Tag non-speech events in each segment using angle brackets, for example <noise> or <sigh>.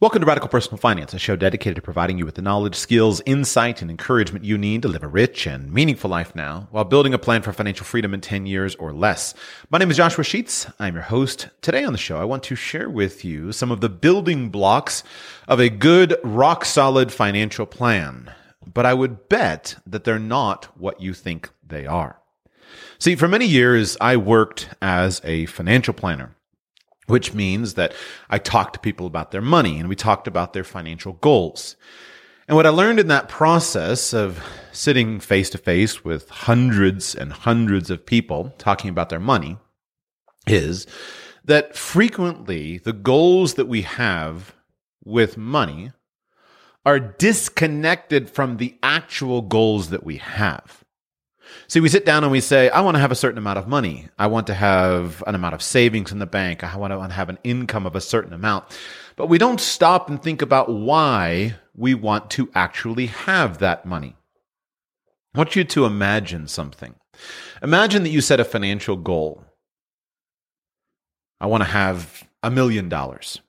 Welcome to Radical Personal Finance, a show dedicated to providing you with the knowledge, skills, insight, and encouragement you need to live a rich and meaningful life now while building a plan for financial freedom in 10 years or less. My name is Joshua Sheets. I'm your host. Today on the show, I want to share with you some of the building blocks of a good, rock solid financial plan. But I would bet that they're not what you think they are. See, for many years, I worked as a financial planner, which means that I talked to people about their money and we talked about their financial goals. And what I learned in that process of sitting face to face with hundreds and hundreds of people talking about their money is that frequently the goals that we have with money are disconnected from the actual goals that we have. See, we sit down and we say, I want to have a certain amount of money. I want to have an amount of savings in the bank. I want to have an income of a certain amount. But we don't stop and think about why we want to actually have that money. I want you to imagine something. Imagine that you set a financial goal. I want to have a million dollars.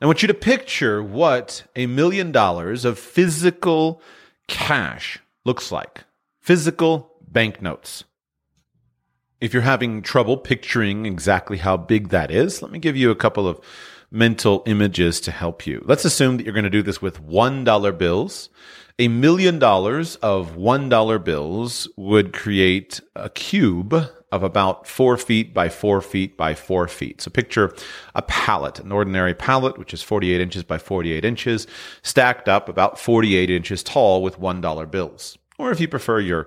I want you to picture what a million dollars of physical cash looks like physical banknotes. If you're having trouble picturing exactly how big that is, let me give you a couple of mental images to help you. Let's assume that you're going to do this with $1 bills. A million dollars of $1 bills would create a cube of about four feet by four feet by four feet. So picture a pallet, an ordinary pallet, which is 48 inches by 48 inches, stacked up about 48 inches tall with $1 bills. Or if you prefer your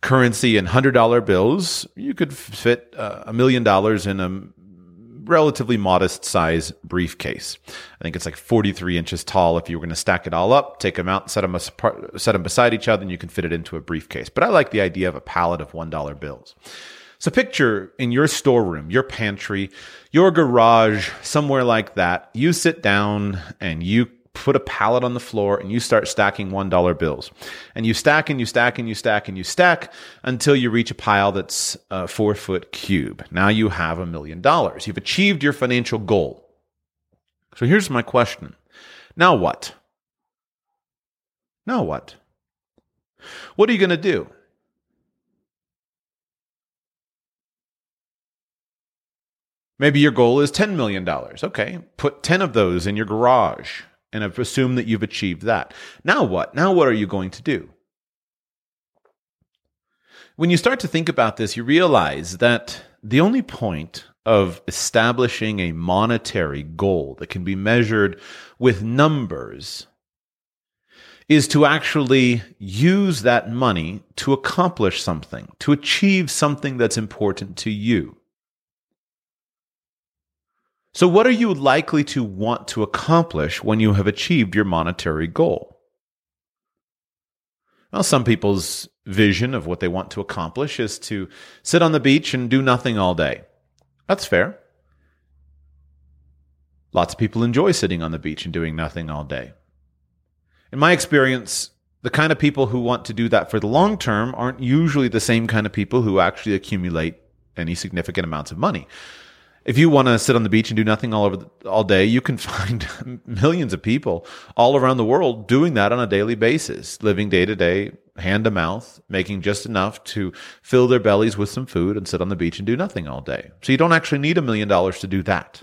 currency in $100 bills, you could fit uh, a million dollars in a relatively modest size briefcase. I think it's like 43 inches tall. If you were going to stack it all up, take them out, set them, apart, set them beside each other, and you can fit it into a briefcase. But I like the idea of a pallet of $1 bills. So picture in your storeroom, your pantry, your garage, somewhere like that, you sit down and you put a pallet on the floor and you start stacking $1 bills. And you stack and you stack and you stack and you stack until you reach a pile that's a four foot cube. Now you have a million dollars. You've achieved your financial goal. So here's my question. Now what? Now what? What are you going to do? Maybe your goal is $10 million. Okay, put 10 of those in your garage and I've assumed that you've achieved that. Now what? Now what are you going to do? When you start to think about this, you realize that the only point of establishing a monetary goal that can be measured with numbers is to actually use that money to accomplish something, to achieve something that's important to you. So, what are you likely to want to accomplish when you have achieved your monetary goal? Well, some people's vision of what they want to accomplish is to sit on the beach and do nothing all day. That's fair. Lots of people enjoy sitting on the beach and doing nothing all day. In my experience, the kind of people who want to do that for the long term aren't usually the same kind of people who actually accumulate any significant amounts of money if you want to sit on the beach and do nothing all over the, all day, you can <laughs> find millions of people all around the world doing that on a daily basis, living day to day, hand to mouth, making just enough to fill their bellies with some food and sit on the beach and do nothing all day. So you don't actually need a million dollars to do that.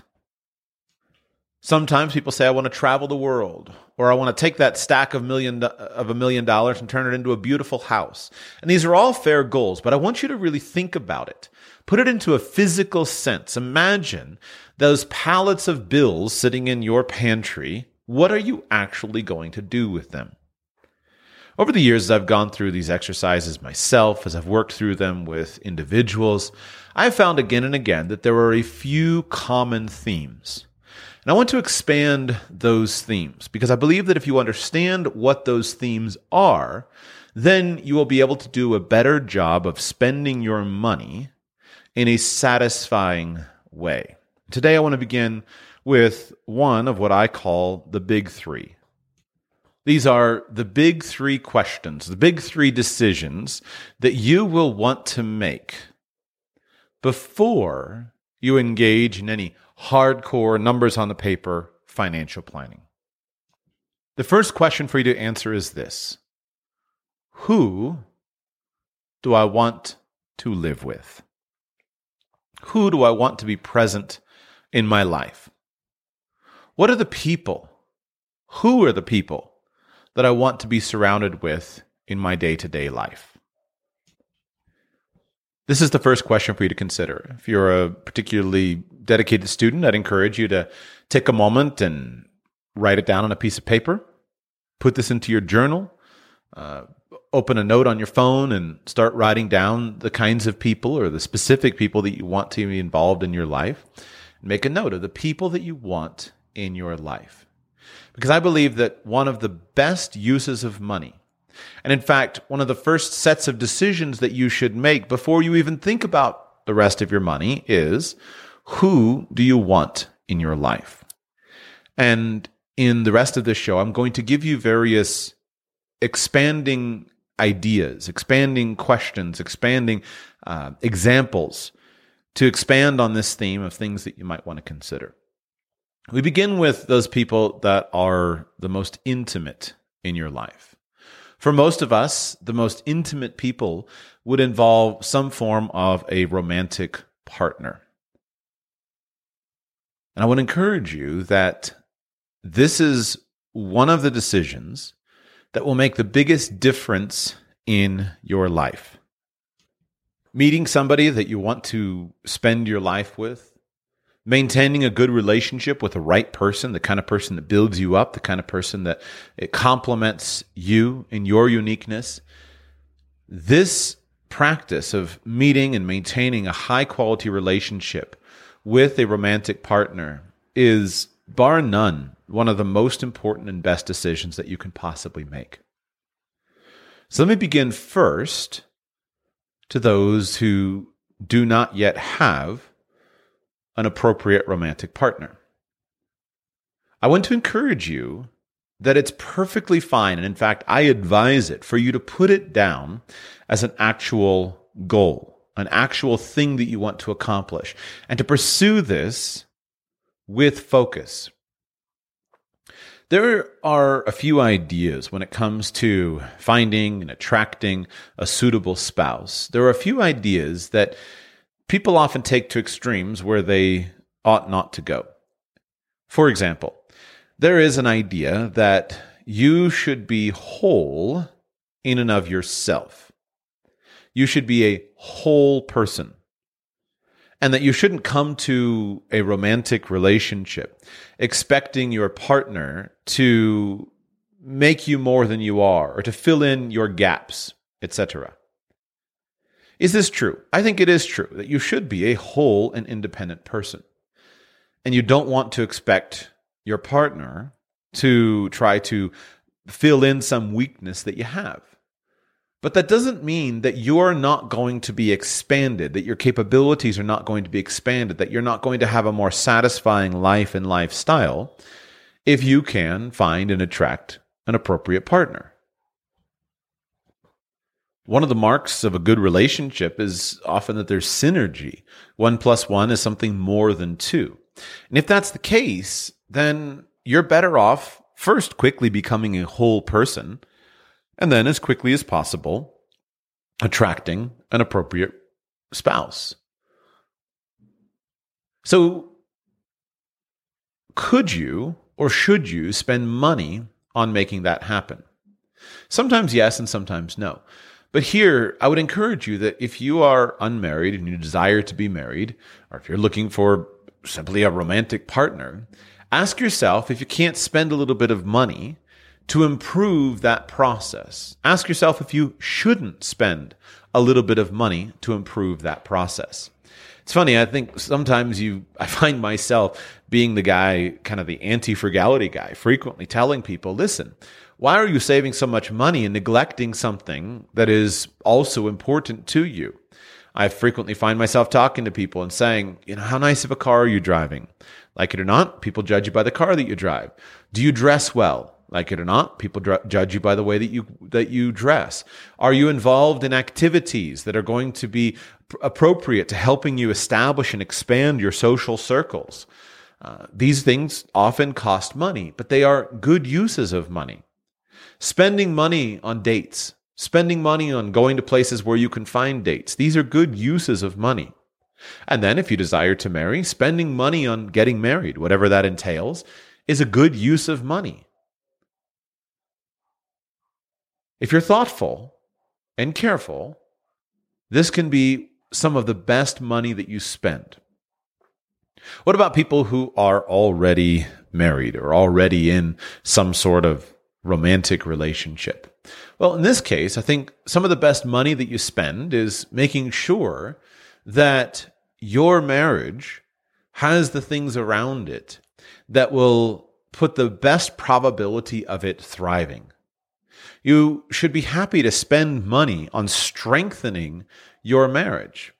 Sometimes people say, I want to travel the world, or I want to take that stack of million of a million dollars and turn it into a beautiful house. And these are all fair goals, but I want you to really think about it. Put it into a physical sense. Imagine those pallets of bills sitting in your pantry. What are you actually going to do with them? Over the years, as I've gone through these exercises myself, as I've worked through them with individuals, I've found again and again that there are a few common themes. And I want to expand those themes because I believe that if you understand what those themes are, then you will be able to do a better job of spending your money in a satisfying way. Today, I want to begin with one of what I call the big three. These are the big three questions, the big three decisions that you will want to make before you engage in any hardcore numbers on the paper financial planning. The first question for you to answer is this Who do I want to live with? Who do I want to be present in my life? What are the people? Who are the people that I want to be surrounded with in my day to day life? This is the first question for you to consider. If you're a particularly dedicated student, I'd encourage you to take a moment and write it down on a piece of paper, put this into your journal, uh, open a note on your phone and start writing down the kinds of people or the specific people that you want to be involved in your life. Make a note of the people that you want in your life. Because I believe that one of the best uses of money, and in fact, one of the first sets of decisions that you should make before you even think about the rest of your money is who do you want in your life? And in the rest of this show, I'm going to give you various expanding ideas, expanding questions, expanding uh, examples to expand on this theme of things that you might want to consider. We begin with those people that are the most intimate in your life. For most of us, the most intimate people would involve some form of a romantic partner. And I would encourage you that this is one of the decisions that will make the biggest difference in your life. Meeting somebody that you want to spend your life with, maintaining a good relationship with the right person, the kind of person that builds you up, the kind of person that it complements you in your uniqueness. This practice of meeting and maintaining a high quality relationship with a romantic partner is bar none one of the most important and best decisions that you can possibly make. So let me begin first to those who do not yet have an appropriate romantic partner. I want to encourage you that it's perfectly fine. And in fact, I advise it for you to put it down as an actual goal, an actual thing that you want to accomplish, and to pursue this with focus. There are a few ideas when it comes to finding and attracting a suitable spouse. There are a few ideas that people often take to extremes where they ought not to go. For example, there is an idea that you should be whole in and of yourself. You should be a whole person and that you shouldn't come to a romantic relationship expecting your partner to make you more than you are or to fill in your gaps, etc. Is this true? I think it is true that you should be a whole and independent person. And you don't want to expect your partner to try to fill in some weakness that you have. But that doesn't mean that you're not going to be expanded, that your capabilities are not going to be expanded, that you're not going to have a more satisfying life and lifestyle if you can find and attract an appropriate partner. One of the marks of a good relationship is often that there's synergy. One plus one is something more than two. And if that's the case, then you're better off first quickly becoming a whole person and then as quickly as possible, attracting an appropriate spouse. So, could you or should you spend money on making that happen? Sometimes yes, and sometimes no. But here, I would encourage you that if you are unmarried and you desire to be married, or if you're looking for simply a romantic partner, ask yourself if you can't spend a little bit of money to improve that process. Ask yourself if you shouldn't spend a little bit of money to improve that process. It's funny. I think sometimes you, I find myself being the guy, kind of the anti frugality guy, frequently telling people, listen, why are you saving so much money and neglecting something that is also important to you? I frequently find myself talking to people and saying, you know, how nice of a car are you driving? Like it or not, people judge you by the car that you drive. Do you dress well? Like it or not, people dr- judge you by the way that you that you dress. Are you involved in activities that are going to be pr- appropriate to helping you establish and expand your social circles? Uh, these things often cost money, but they are good uses of money. Spending money on dates, spending money on going to places where you can find dates. These are good uses of money. And then, if you desire to marry, spending money on getting married, whatever that entails, is a good use of money. If you're thoughtful and careful, this can be some of the best money that you spend. What about people who are already married or already in some sort of romantic relationship? Well, in this case, I think some of the best money that you spend is making sure that your marriage has the things around it that will put the best probability of it thriving. You should be happy to spend money on strengthening your marriage.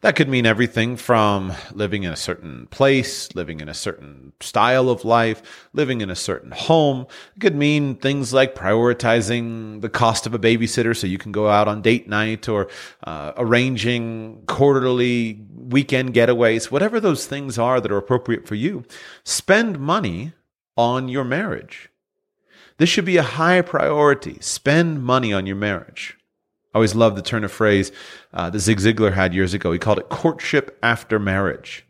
That could mean everything from living in a certain place, living in a certain style of life, living in a certain home. It could mean things like prioritizing the cost of a babysitter so you can go out on date night or uh, arranging quarterly weekend getaways, whatever those things are that are appropriate for you. Spend money on your marriage. This should be a high priority. Spend money on your marriage. I always love the turn of phrase uh, that Zig Ziglar had years ago. He called it courtship after marriage.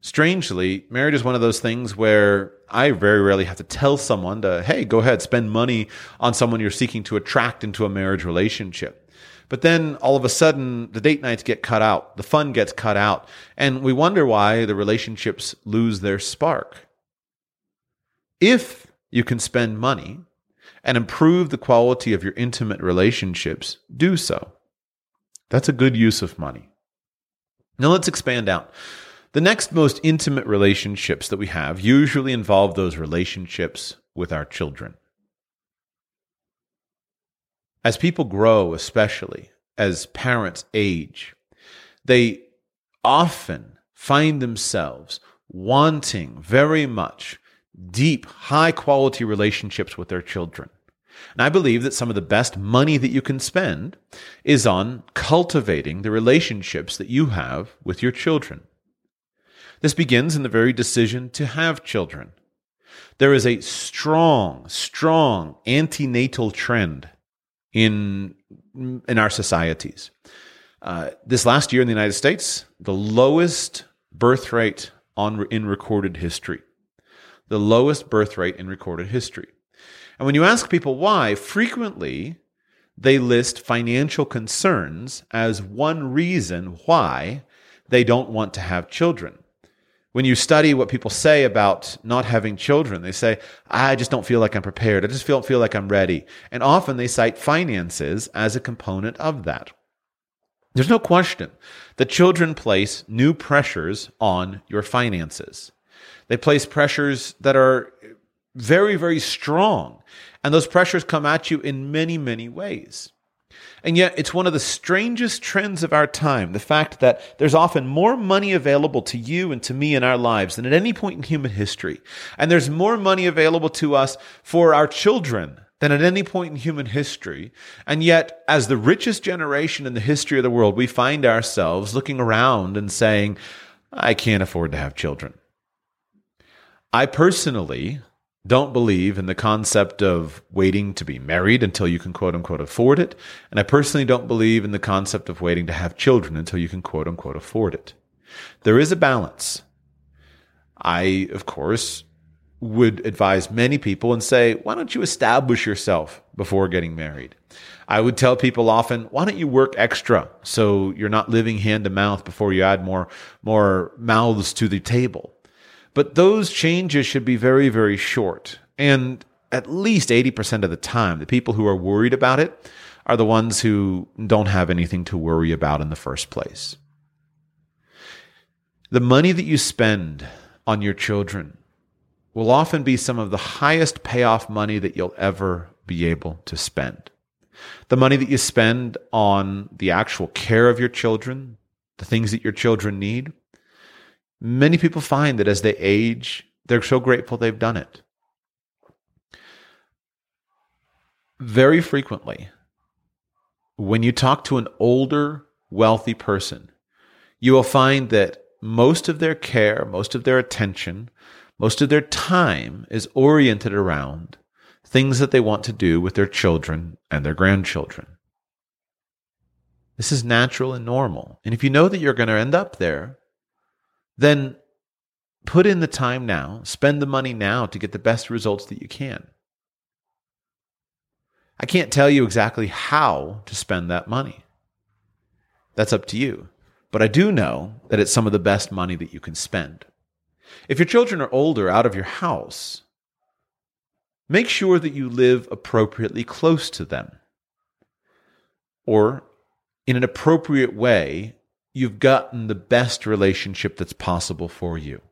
Strangely, marriage is one of those things where I very rarely have to tell someone to, hey, go ahead, spend money on someone you're seeking to attract into a marriage relationship. But then all of a sudden, the date nights get cut out, the fun gets cut out, and we wonder why the relationships lose their spark. If you can spend money and improve the quality of your intimate relationships, do so. That's a good use of money. Now let's expand out. The next most intimate relationships that we have usually involve those relationships with our children. As people grow, especially as parents age, they often find themselves wanting very much deep, high quality relationships with their children. And I believe that some of the best money that you can spend is on cultivating the relationships that you have with your children. This begins in the very decision to have children. There is a strong, strong antinatal trend in, in our societies. Uh, this last year in the United States, the lowest birth rate on, in recorded history the lowest birth rate in recorded history. And when you ask people why, frequently they list financial concerns as one reason why they don't want to have children. When you study what people say about not having children, they say, I just don't feel like I'm prepared. I just don't feel like I'm ready. And often they cite finances as a component of that. There's no question that children place new pressures on your finances. They place pressures that are very, very strong. And those pressures come at you in many, many ways. And yet, it's one of the strangest trends of our time the fact that there's often more money available to you and to me in our lives than at any point in human history. And there's more money available to us for our children than at any point in human history. And yet, as the richest generation in the history of the world, we find ourselves looking around and saying, I can't afford to have children. I personally don't believe in the concept of waiting to be married until you can quote unquote afford it. And I personally don't believe in the concept of waiting to have children until you can quote unquote afford it. There is a balance. I, of course, would advise many people and say, why don't you establish yourself before getting married? I would tell people often, why don't you work extra so you're not living hand to mouth before you add more, more mouths to the table? But those changes should be very, very short. And at least 80% of the time, the people who are worried about it are the ones who don't have anything to worry about in the first place. The money that you spend on your children will often be some of the highest payoff money that you'll ever be able to spend. The money that you spend on the actual care of your children, the things that your children need, many people find that as they age, they're so grateful they've done it. Very frequently, when you talk to an older, wealthy person, you will find that most of their care, most of their attention, most of their time is oriented around things that they want to do with their children and their grandchildren. This is natural and normal. And if you know that you're going to end up there, then put in the time now, spend the money now to get the best results that you can. I can't tell you exactly how to spend that money. That's up to you. But I do know that it's some of the best money that you can spend. If your children are older out of your house, make sure that you live appropriately close to them. Or in an appropriate way, you've gotten the best relationship that's possible for you.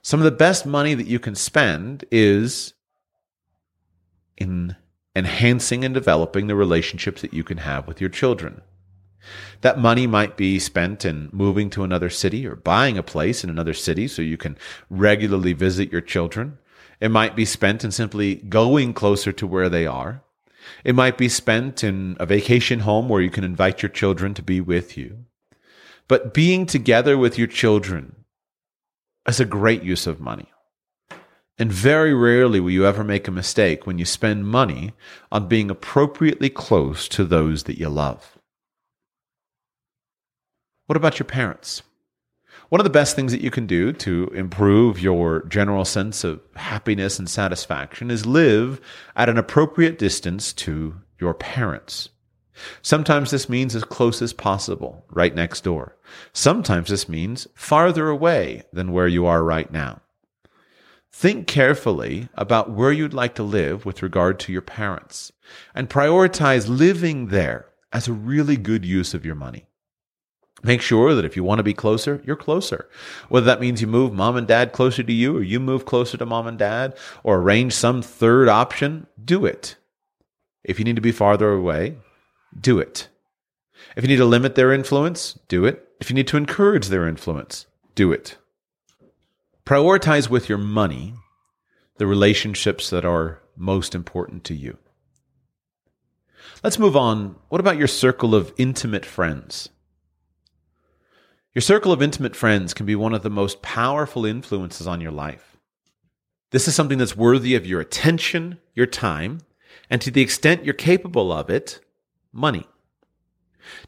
Some of the best money that you can spend is in enhancing and developing the relationships that you can have with your children. That money might be spent in moving to another city or buying a place in another city so you can regularly visit your children. It might be spent in simply going closer to where they are. It might be spent in a vacation home where you can invite your children to be with you. But being together with your children is a great use of money. And very rarely will you ever make a mistake when you spend money on being appropriately close to those that you love. What about your parents? One of the best things that you can do to improve your general sense of happiness and satisfaction is live at an appropriate distance to your parents. Sometimes this means as close as possible, right next door. Sometimes this means farther away than where you are right now. Think carefully about where you'd like to live with regard to your parents and prioritize living there as a really good use of your money. Make sure that if you want to be closer, you're closer. Whether that means you move mom and dad closer to you or you move closer to mom and dad or arrange some third option, do it. If you need to be farther away, do it. If you need to limit their influence, do it. If you need to encourage their influence, do it. Prioritize with your money the relationships that are most important to you. Let's move on. What about your circle of intimate friends? Your circle of intimate friends can be one of the most powerful influences on your life. This is something that's worthy of your attention, your time, and to the extent you're capable of it, money.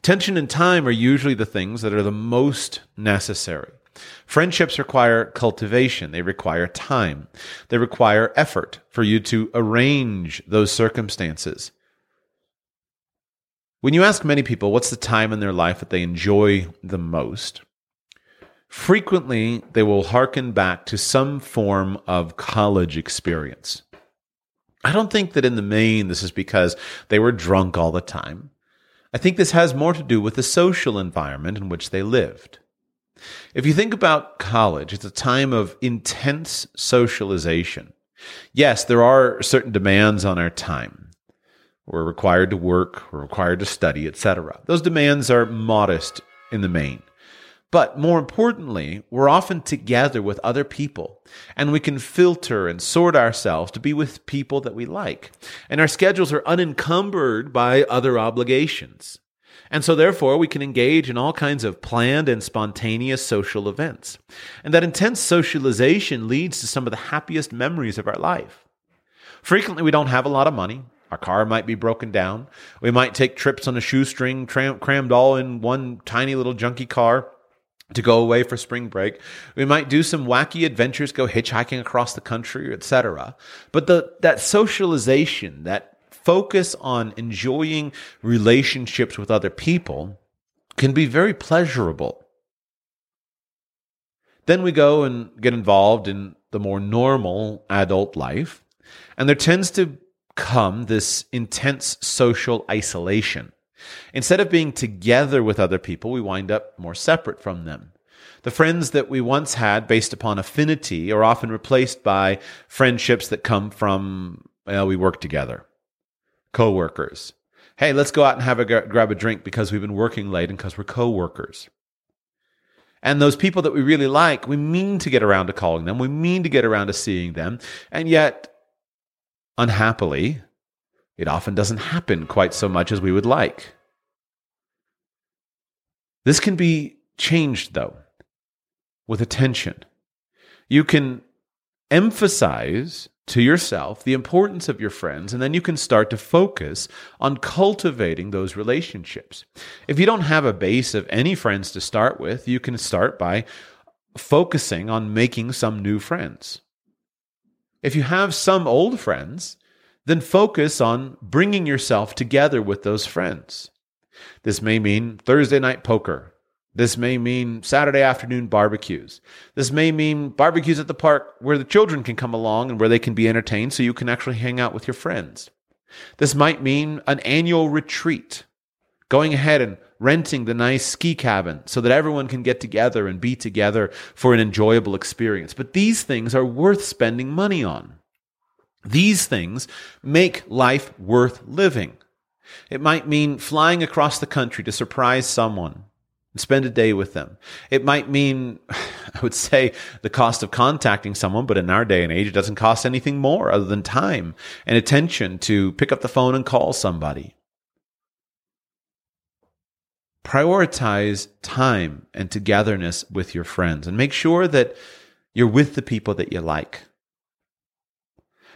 Tension and time are usually the things that are the most necessary. Friendships require cultivation. They require time. They require effort for you to arrange those circumstances. When you ask many people what's the time in their life that they enjoy the most, frequently they will hearken back to some form of college experience. I don't think that in the main this is because they were drunk all the time. I think this has more to do with the social environment in which they lived. If you think about college, it's a time of intense socialization. Yes, there are certain demands on our time. We're required to work, we're required to study, etc. Those demands are modest in the main. But more importantly, we're often together with other people, and we can filter and sort ourselves to be with people that we like. And our schedules are unencumbered by other obligations. And so, therefore, we can engage in all kinds of planned and spontaneous social events. And that intense socialization leads to some of the happiest memories of our life. Frequently, we don't have a lot of money. Our car might be broken down. We might take trips on a shoestring, tram- crammed all in one tiny little junky car to go away for spring break. We might do some wacky adventures, go hitchhiking across the country, etc. But the that socialization, that focus on enjoying relationships with other people can be very pleasurable. Then we go and get involved in the more normal adult life, and there tends to come this intense social isolation. Instead of being together with other people, we wind up more separate from them. The friends that we once had based upon affinity are often replaced by friendships that come from, well, we work together, coworkers. Hey, let's go out and have a grab a drink because we've been working late and because we're coworkers. And those people that we really like, we mean to get around to calling them, we mean to get around to seeing them, and yet, unhappily, it often doesn't happen quite so much as we would like. This can be changed, though, with attention. You can emphasize to yourself the importance of your friends, and then you can start to focus on cultivating those relationships. If you don't have a base of any friends to start with, you can start by focusing on making some new friends. If you have some old friends, then focus on bringing yourself together with those friends. This may mean Thursday night poker. This may mean Saturday afternoon barbecues. This may mean barbecues at the park where the children can come along and where they can be entertained so you can actually hang out with your friends. This might mean an annual retreat, going ahead and renting the nice ski cabin so that everyone can get together and be together for an enjoyable experience. But these things are worth spending money on. These things make life worth living. It might mean flying across the country to surprise someone and spend a day with them. It might mean, <sighs> I would say, the cost of contacting someone, but in our day and age, it doesn't cost anything more other than time and attention to pick up the phone and call somebody. Prioritize time and togetherness with your friends and make sure that you're with the people that you like.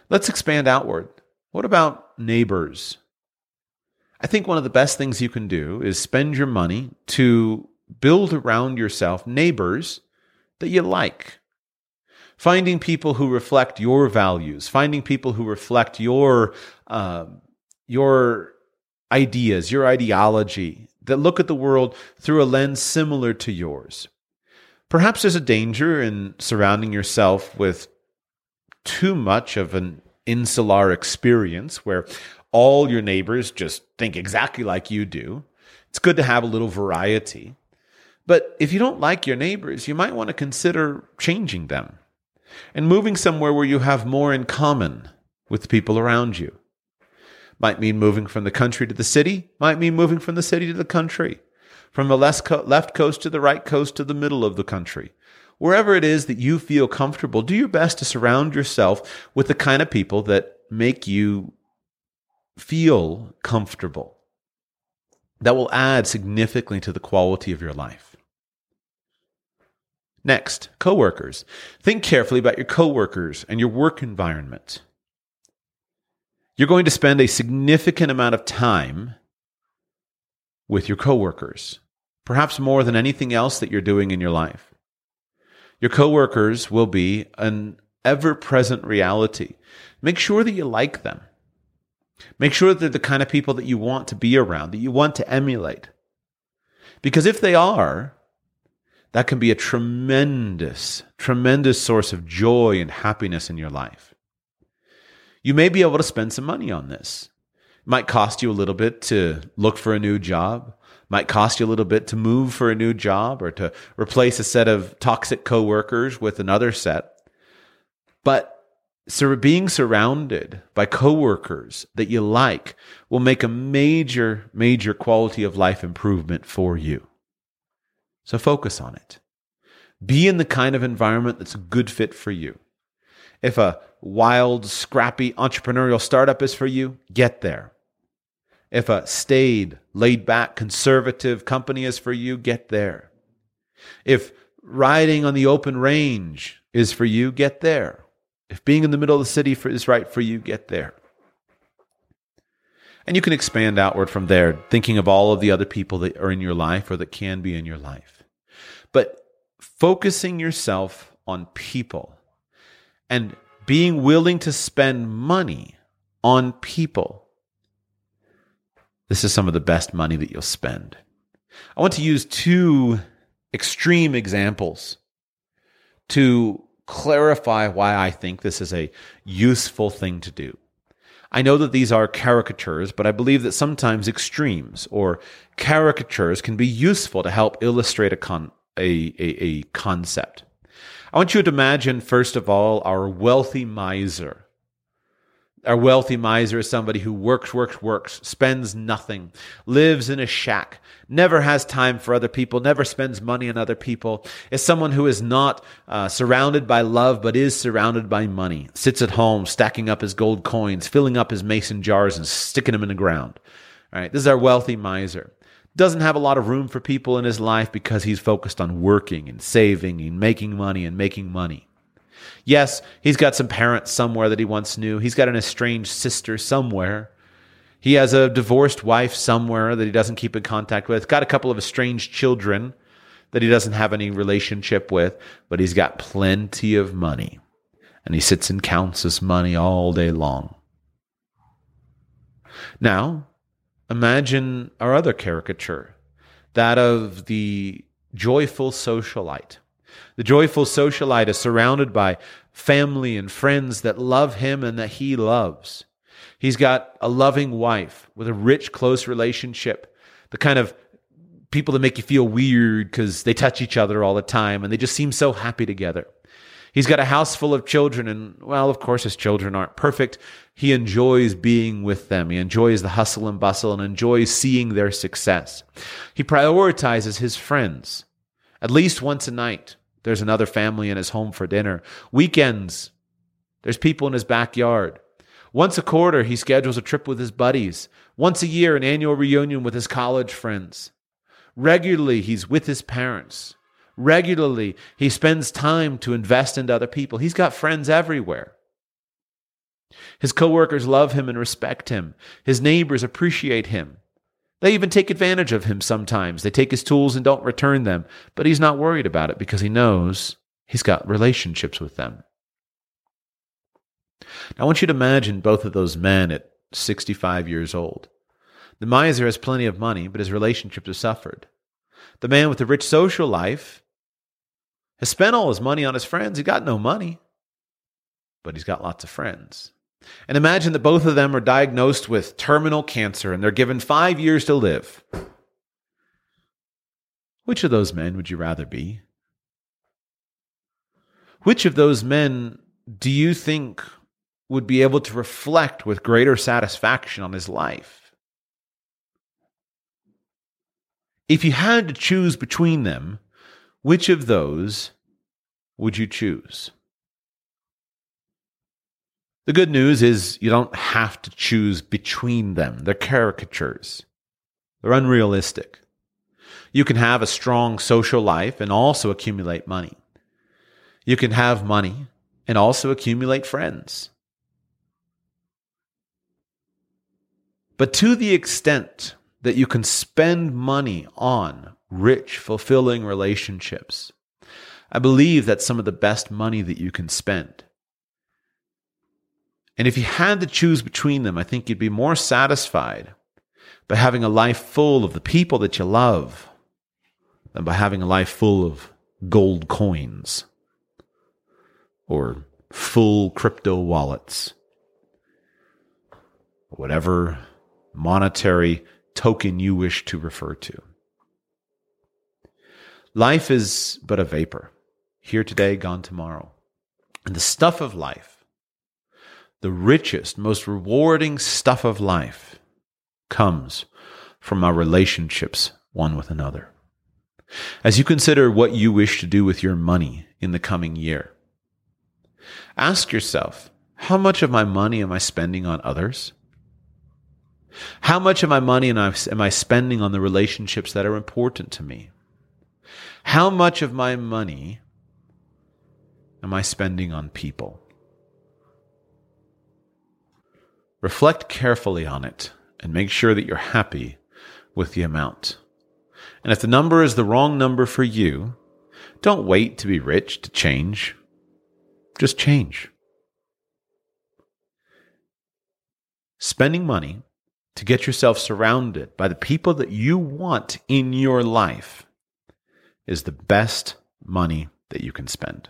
Let's expand outward. What about neighbors? I think one of the best things you can do is spend your money to build around yourself neighbors that you like. Finding people who reflect your values, finding people who reflect your uh, your ideas, your ideology, that look at the world through a lens similar to yours. Perhaps there's a danger in surrounding yourself with too much of an insular experience where all your neighbors just think exactly like you do. It's good to have a little variety. But if you don't like your neighbors, you might want to consider changing them and moving somewhere where you have more in common with the people around you. Might mean moving from the country to the city, might mean moving from the city to the country, from the left coast to the right coast to the middle of the country. Wherever it is that you feel comfortable, do your best to surround yourself with the kind of people that make you feel comfortable that will add significantly to the quality of your life. Next, coworkers. Think carefully about your coworkers and your work environment. You're going to spend a significant amount of time with your coworkers, perhaps more than anything else that you're doing in your life. Your coworkers will be an ever present reality. Make sure that you like them. Make sure that they're the kind of people that you want to be around, that you want to emulate. Because if they are, that can be a tremendous, tremendous source of joy and happiness in your life. You may be able to spend some money on this. It might cost you a little bit to look for a new job, might cost you a little bit to move for a new job or to replace a set of toxic coworkers with another set. But so being surrounded by coworkers that you like will make a major, major quality of life improvement for you. So focus on it. Be in the kind of environment that's a good fit for you. If a wild, scrappy entrepreneurial startup is for you, get there. If a staid, laid back, conservative company is for you, get there. If riding on the open range is for you, get there. If being in the middle of the city for, is right for you, get there. And you can expand outward from there, thinking of all of the other people that are in your life or that can be in your life. But focusing yourself on people and being willing to spend money on people. This is some of the best money that you'll spend. I want to use two extreme examples to clarify why I think this is a useful thing to do. I know that these are caricatures, but I believe that sometimes extremes or caricatures can be useful to help illustrate a, con- a, a, a concept. I want you to imagine, first of all, our wealthy miser. Our wealthy miser is somebody who works, works, works, spends nothing, lives in a shack, never has time for other people, never spends money on other people, is someone who is not uh, surrounded by love, but is surrounded by money, sits at home stacking up his gold coins, filling up his mason jars and sticking them in the ground. All right, this is our wealthy miser. Doesn't have a lot of room for people in his life because he's focused on working and saving and making money and making money. Yes, he's got some parents somewhere that he once knew. He's got an estranged sister somewhere. He has a divorced wife somewhere that he doesn't keep in contact with. Got a couple of estranged children that he doesn't have any relationship with, but he's got plenty of money. And he sits and counts his money all day long. Now, imagine our other caricature, that of the joyful socialite the joyful socialite is surrounded by family and friends that love him and that he loves. He's got a loving wife with a rich, close relationship, the kind of people that make you feel weird because they touch each other all the time and they just seem so happy together. He's got a house full of children, and well, of course, his children aren't perfect. He enjoys being with them. He enjoys the hustle and bustle and enjoys seeing their success. He prioritizes his friends at least once a night. There's another family in his home for dinner. Weekends, there's people in his backyard. Once a quarter, he schedules a trip with his buddies. Once a year, an annual reunion with his college friends. Regularly, he's with his parents. Regularly, he spends time to invest into other people. He's got friends everywhere. His coworkers love him and respect him. His neighbors appreciate him. They even take advantage of him sometimes. They take his tools and don't return them, but he's not worried about it because he knows he's got relationships with them. Now, I want you to imagine both of those men at 65 years old. The miser has plenty of money, but his relationships have suffered. The man with the rich social life has spent all his money on his friends. He got no money, but he's got lots of friends. And imagine that both of them are diagnosed with terminal cancer and they're given five years to live. Which of those men would you rather be? Which of those men do you think would be able to reflect with greater satisfaction on his life? If you had to choose between them, which of those would you choose? The good news is you don't have to choose between them. They're caricatures. They're unrealistic. You can have a strong social life and also accumulate money. You can have money and also accumulate friends. But to the extent that you can spend money on rich, fulfilling relationships, I believe that's some of the best money that you can spend. And if you had to choose between them, I think you'd be more satisfied by having a life full of the people that you love than by having a life full of gold coins or full crypto wallets, whatever monetary token you wish to refer to. Life is but a vapor, here today, gone tomorrow. And the stuff of life the richest, most rewarding stuff of life comes from our relationships one with another. As you consider what you wish to do with your money in the coming year, ask yourself, how much of my money am I spending on others? How much of my money am I spending on the relationships that are important to me? How much of my money am I spending on people? Reflect carefully on it and make sure that you're happy with the amount. And if the number is the wrong number for you, don't wait to be rich to change. Just change. Spending money to get yourself surrounded by the people that you want in your life is the best money that you can spend.